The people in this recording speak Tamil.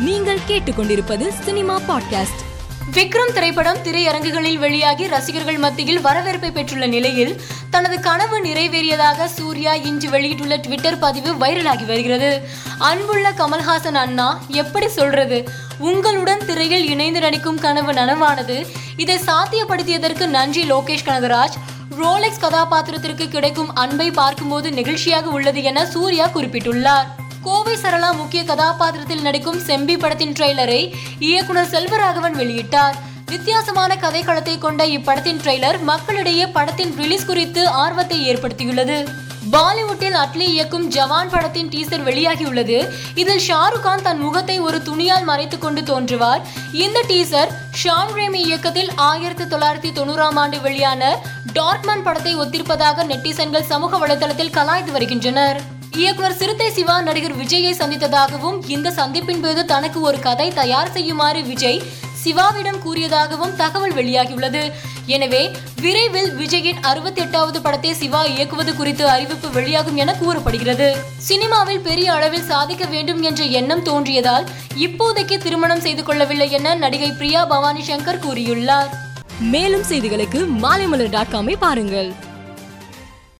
நீங்கள் கேட்டுக்கொண்டிருப்பது சினிமா பாட்காஸ்ட். விக்ரம் திரைப்படம் திரையரங்குகளில் வெளியாகி ரசிகர்கள் மத்தியில் வரவேற்பை பெற்றுள்ள நிலையில் தனது கனவு நிறைவேறியதாக சூர்யா இன்று வெளியிட்டுள்ள ட்விட்டர் பதிவு வைரலாகி வருகிறது. அன்புள்ள கமல்ஹாசன் அண்ணா எப்படி சொல்றது? உங்களுடன் திரையில் இணைந்து நடிக்கும் கனவு நனவானது. இதை சாத்தியப்படுத்தியதற்கு நன்றி லோகேஷ் கனகராஜ். ரோலெக்ஸ் கதாபாத்திரத்திற்கு கிடைக்கும் அன்பை பார்க்கும்போது நெகிழ்ச்சியாக உள்ளது என சூர்யா குறிப்பிட்டுள்ளார். கோவை சரளா முக்கிய கதாபாத்திரத்தில் நடிக்கும் செம்பி படத்தின் ட்ரெய்லரை இயக்குனர் செல்வராகவன் வெளியிட்டார். வித்தியாசமான கதைக்களத்தை கொண்ட இப்படத்தின் ட்ரெய்லர் மக்களிடையே படத்தின் ரிலீஸ் குறித்து ஆர்வத்தை ஏற்படுத்தியுள்ளது. பாலிவுட்டில் அட்லி இயக்கும் ஜவான் படத்தின் டீசர் வெளியாகியுள்ளது. இதில் ஷாருக் கான் தன் முகத்தை ஒரு துணியால் மறைத்துக் கொண்டு தோன்றுவார். இந்த டீசர் ஷான் ரேமி இயக்கத்தில் ஆயிரத்தி தொள்ளாயிரத்தி தொண்ணூறாம் ஆண்டு வெளியான டார்க்மன் படத்தை ஒத்திருப்பதாக நெட்டிசன்கள் சமூக வலைதளத்தில் கலாய்த்து வருகின்றனர். இயக்குனர் சிறுத்தை சிவா நடிகர் விஜயை சந்தித்ததாகவும் இந்த சந்திப்பின் போது தனக்கு ஒரு கதை தயார் செய்யுமாறு விஜய் சிவாவிடம் கூறியதாகவும் தகவல் வெளியாகியுள்ளது. எனவே விரைவில் விஜயின் அறுபத்தி எட்டாவது படத்தை சிவா இயக்குவது குறித்து அறிவிப்பு வெளியாகும் என கூறப்படுகிறது. சினிமாவில் பெரிய அளவில் சாதிக்க வேண்டும் என்ற எண்ணம் தோன்றியதால் இப்போதைக்கு திருமணம் செய்து கொள்ளவில்லை என நடிகை பிரியா பவானி சங்கர் கூறியுள்ளார். மேலும் செய்திகளுக்கு மாலைமலர் டாட் காமை பாருங்கள்.